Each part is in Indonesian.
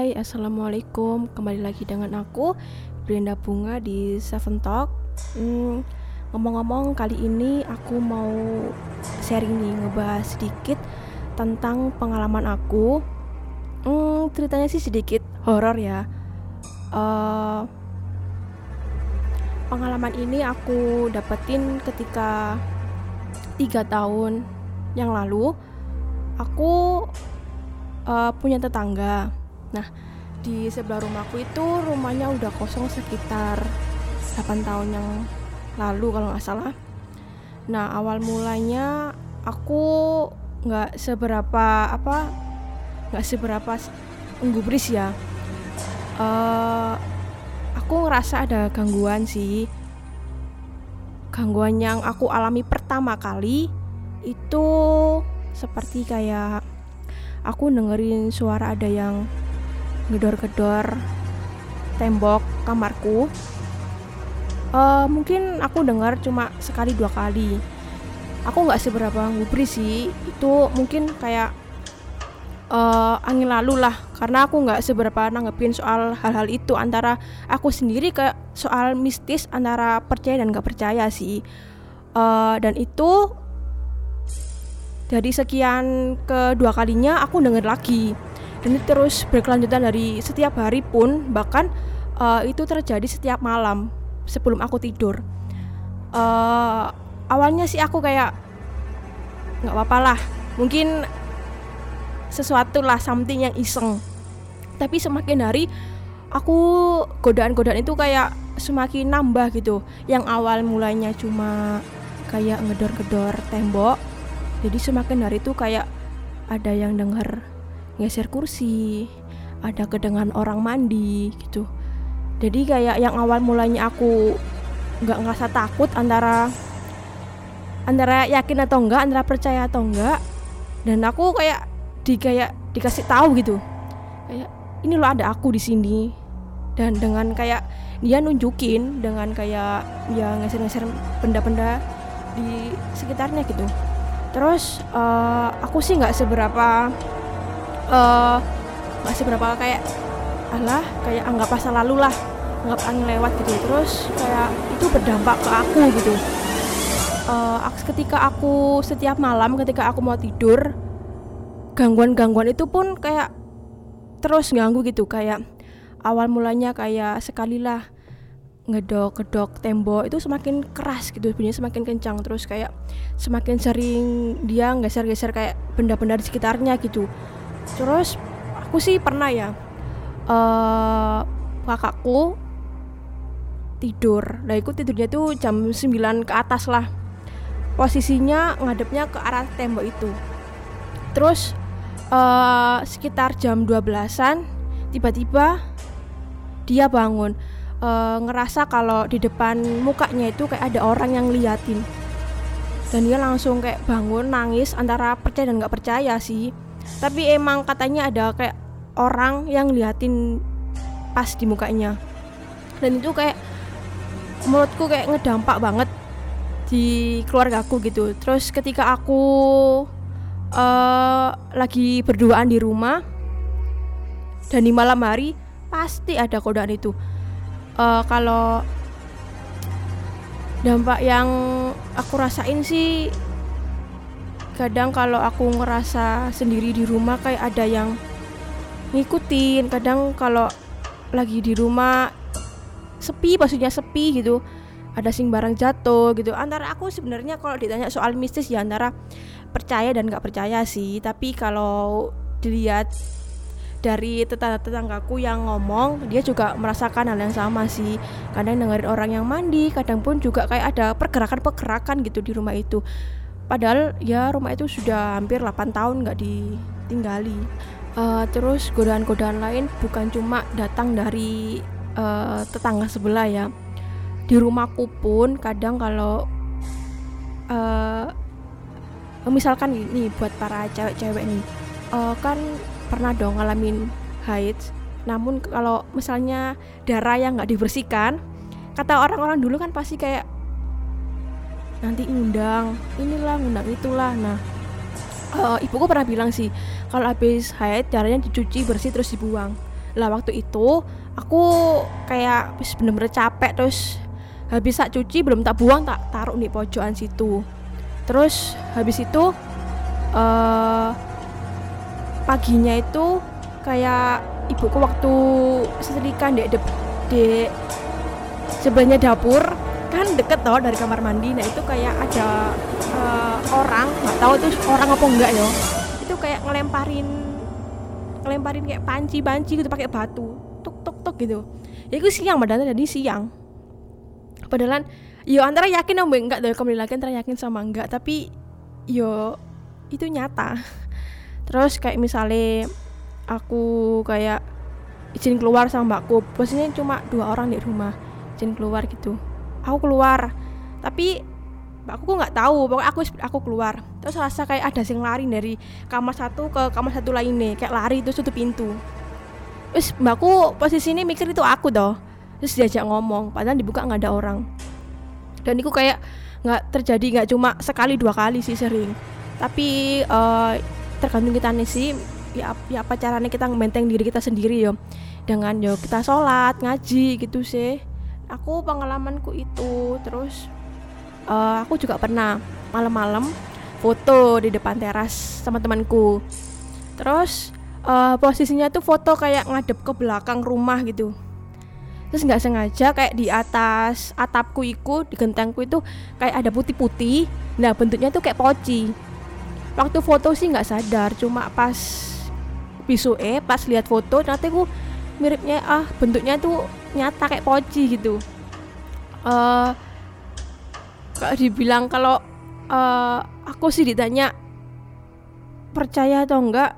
Hai, Assalamualaikum. Kembali lagi dengan aku Brenda Bunga di Seven Talk. Hmm, Ngomong-ngomong kali ini aku mau sharing nih Ngebahas sedikit tentang pengalaman aku. Hmm, Ceritanya sih sedikit horor ya. Uh, Pengalaman ini aku dapetin ketika tiga tahun yang lalu. Aku uh, punya tetangga. Nah, di sebelah rumahku itu rumahnya udah kosong sekitar 8 tahun yang lalu kalau nggak salah. Nah, awal mulanya aku nggak seberapa apa nggak seberapa menggubris ya. Uh, aku ngerasa ada gangguan sih. Gangguan yang aku alami pertama kali itu seperti kayak aku dengerin suara ada yang gedor-gedor tembok kamarku. Uh, mungkin aku dengar cuma sekali dua kali. Aku nggak seberapa ngubri sih. Itu mungkin kayak uh, angin lalu lah. Karena aku nggak seberapa nanggepin soal hal-hal itu antara aku sendiri ke soal mistis antara percaya dan nggak percaya sih. Uh, dan itu dari sekian kedua kalinya aku denger lagi dan itu terus berkelanjutan dari setiap hari pun bahkan uh, itu terjadi setiap malam sebelum aku tidur. Uh, awalnya sih aku kayak nggak apa-apa lah mungkin sesuatu lah something yang iseng. Tapi semakin hari aku godaan-godaan itu kayak semakin nambah gitu. Yang awal mulainya cuma kayak ngedor-gedor tembok jadi semakin hari itu kayak ada yang dengar geser kursi ada kedengan orang mandi gitu. Jadi kayak yang awal mulanya aku nggak ngerasa takut antara antara yakin atau enggak antara percaya atau enggak dan aku kayak di kayak dikasih tahu gitu. Kayak ini loh ada aku di sini. Dan dengan kayak dia nunjukin dengan kayak ya ngeser-ngeser benda-benda di sekitarnya gitu. Terus uh, aku sih nggak seberapa eh, nggak uh, seberapa kayak alah kayak anggap masa lalu lah anggap angin lewat gitu. Terus kayak itu berdampak ke aku gitu. Uh, ketika aku setiap malam ketika aku mau tidur gangguan-gangguan itu pun kayak terus ganggu gitu. Kayak awal mulanya kayak sekali lah ngedok ngedok tembok itu semakin keras gitu bunyinya semakin kencang. Terus kayak semakin sering dia geser-geser kayak benda-benda di sekitarnya gitu terus aku sih pernah ya uh, kakakku tidur. Nah ikut tidurnya tuh jam 9 ke atas lah. Posisinya ngadepnya ke arah tembok itu. Terus uh, sekitar jam 12an tiba-tiba dia bangun. Uh, ngerasa kalau di depan mukanya itu kayak ada orang yang liatin dan dia langsung kayak bangun nangis antara percaya dan nggak percaya sih tapi emang katanya ada kayak orang yang liatin pas di mukanya. Dan itu kayak menurutku kayak ngedampak banget di keluarga aku gitu. Terus ketika aku uh, lagi berduaan di rumah dan di malam hari pasti ada kodaan itu. Uh, kalau dampak yang aku rasain sih kadang kalau aku ngerasa sendiri di rumah kayak ada yang ngikutin. Kadang kalau lagi di rumah sepi maksudnya sepi gitu. Ada sing barang jatuh gitu. Antara aku sebenarnya kalau ditanya soal mistis ya antara percaya dan nggak percaya sih. Tapi kalau dilihat dari tetangga-tetanggaku yang ngomong dia juga merasakan hal yang sama sih. Kadang dengerin orang yang mandi kadang pun juga kayak ada pergerakan-pergerakan gitu di rumah itu padahal ya rumah itu sudah hampir 8 tahun nggak ditinggali. Uh, terus godaan-godaan lain bukan cuma datang dari uh, tetangga sebelah ya. Di rumahku pun kadang kalau uh, misalkan ini buat para cewek-cewek nih uh, kan pernah dong ngalamin haid namun kalau misalnya darah yang nggak dibersihkan kata orang-orang dulu kan pasti kayak nanti ngundang inilah ngundang itulah. Nah uh, ibuku pernah bilang sih kalau habis haid darahnya dicuci bersih terus dibuang. Lah waktu itu aku kayak bener-bener capek terus habis tak cuci belum tak buang tak taruh di pojokan situ. Terus habis itu uh, paginya itu kayak ibuku waktu setrika dek dek de, sebelahnya dapur kan deket tau dari kamar mandi. Nah itu kayak ada uh, orang nggak tahu itu orang apa enggak ya. Itu kayak ngelemparin ngelemparin kayak panci-panci gitu pakai batu tuk tuk tuk gitu. Ya itu siang padahal tadi siang. Padahal yo antara yakin sama enggak dari kembali lagi antara yakin sama enggak. Tapi yo itu nyata. Terus kayak misalnya aku kayak izin keluar sama mbakku posisinya cuma dua orang di rumah izin keluar gitu aku keluar. Tapi aku nggak tahu pokoknya aku aku keluar. Terus rasa kayak ada sing lari dari kamar satu ke kamar satu lainnya kayak lari terus tutup pintu. Terus mbakku posisi ini mikir itu aku toh. Terus diajak ngomong padahal dibuka nggak ada orang. Dan itu kayak nggak terjadi nggak cuma sekali dua kali sih sering. Tapi uh, tergantung kita nih sih ya, ya apa caranya kita menteng diri kita sendiri yo. Dengan yo kita sholat ngaji gitu sih aku pengalamanku itu terus uh, aku juga pernah malam-malam foto di depan teras sama temanku terus uh, posisinya tuh foto kayak ngadep ke belakang rumah gitu. Terus nggak sengaja kayak di atas atapku itu di gentengku itu kayak ada putih-putih. Nah bentuknya tuh kayak poci. Waktu foto sih nggak sadar cuma pas bisu eh pas lihat foto ternyata aku miripnya ah bentuknya tuh nyata kayak poci gitu. Uh, dibilang kalau uh, aku sih ditanya percaya atau enggak?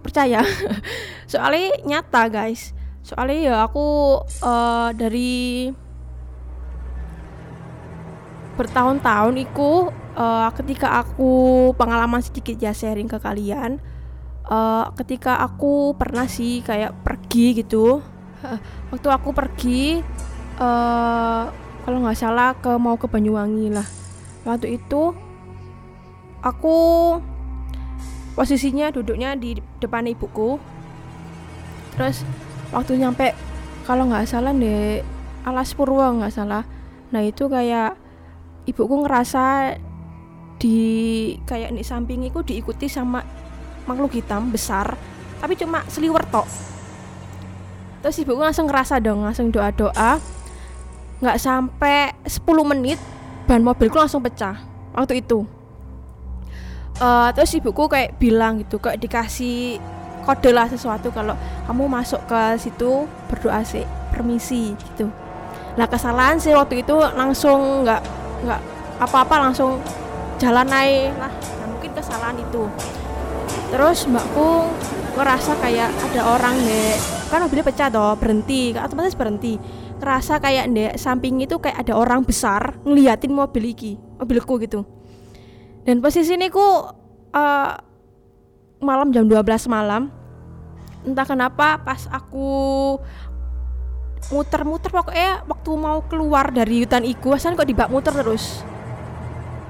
Percaya. Soalnya nyata guys. Soalnya ya aku uh, dari bertahun-tahun itu uh, ketika aku pengalaman sedikit ya sharing ke kalian uh, ketika aku pernah sih kayak pergi gitu waktu aku pergi uh, kalau nggak salah ke mau ke Banyuwangi lah. Waktu itu aku posisinya duduknya di depan ibuku. Terus waktu nyampe kalau nggak salah deh alas purwo nggak salah. Nah itu kayak ibuku ngerasa di kayak di sampingiku diikuti sama makhluk hitam besar tapi cuma seliwer tok terus ibuku langsung ngerasa dong langsung doa doa nggak sampai 10 menit ban mobilku langsung pecah waktu itu. Uh, terus ibuku kayak bilang gitu kayak dikasih kode lah sesuatu kalau kamu masuk ke situ berdoa sih permisi gitu. Lah kesalahan sih waktu itu langsung nggak nggak apa-apa langsung jalan naik lah. Nah, mungkin kesalahan itu. Terus mbakku ngerasa kayak ada orang deh kan mobilnya pecah toh berhenti otomatis berhenti. Ngerasa kayak deh samping itu kayak ada orang besar ngeliatin mobil iki mobilku gitu. Dan posisi ini ku uh, malam jam 12 malam entah kenapa pas aku muter-muter pokoknya waktu mau keluar dari hutan iku asan kok dibak muter terus.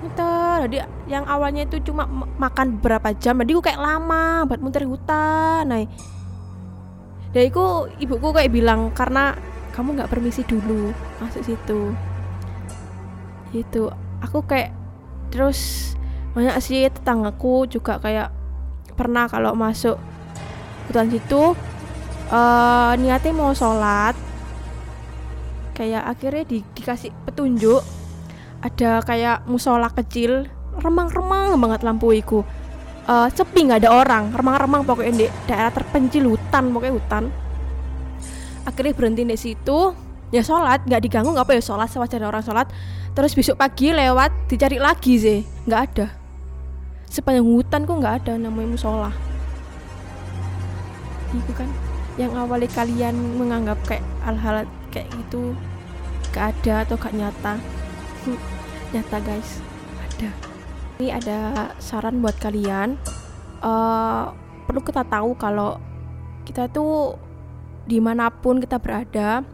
Muter jadi yang awalnya itu cuma makan berapa jam jadi aku kayak lama buat muter hutan nah dari aku ibuku kayak bilang karena kamu nggak permisi dulu masuk situ. Itu aku kayak terus banyak sih tetanggaku juga kayak pernah kalau masuk hutan situ uh, niatnya mau sholat. Kayak akhirnya di, dikasih petunjuk ada kayak musola kecil remang-remang banget lampu iku uh, sepi nggak ada orang. Remang-remang pokoknya di daerah terpencil hutan pokoknya hutan. Akhirnya berhenti di situ. Ya sholat nggak diganggu nggak apa ya sholat sewajarnya orang sholat. Terus besok pagi lewat dicari lagi sih. Nggak ada. Sepanjang hutan kok nggak ada namanya musola. Itu kan. Yang awalnya kalian menganggap kayak hal-hal kayak gitu gak ada atau gak nyata? Nyata guys. Ada ini ada saran buat kalian. Uh, perlu kita tahu kalau kita tuh di mana pun kita berada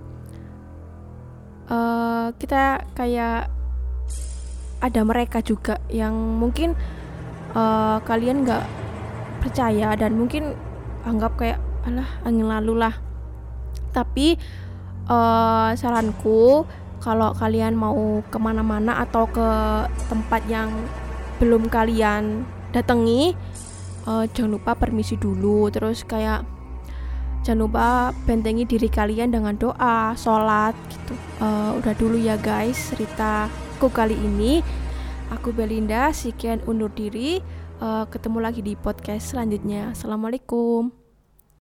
uh, kita kayak ada mereka juga yang mungkin uh, kalian nggak percaya dan mungkin anggap kayak alah angin lalu lah. Tapi uh, saranku kalau kalian mau ke mana-mana atau ke tempat yang belum kalian datangi uh, jangan lupa permisi dulu. Terus kayak jangan lupa bentengi diri kalian dengan doa sholat gitu. Uh, udah dulu ya guys ceritaku kali ini. Aku Belinda sekian undur diri. Uh, ketemu lagi di podcast selanjutnya. Assalamualaikum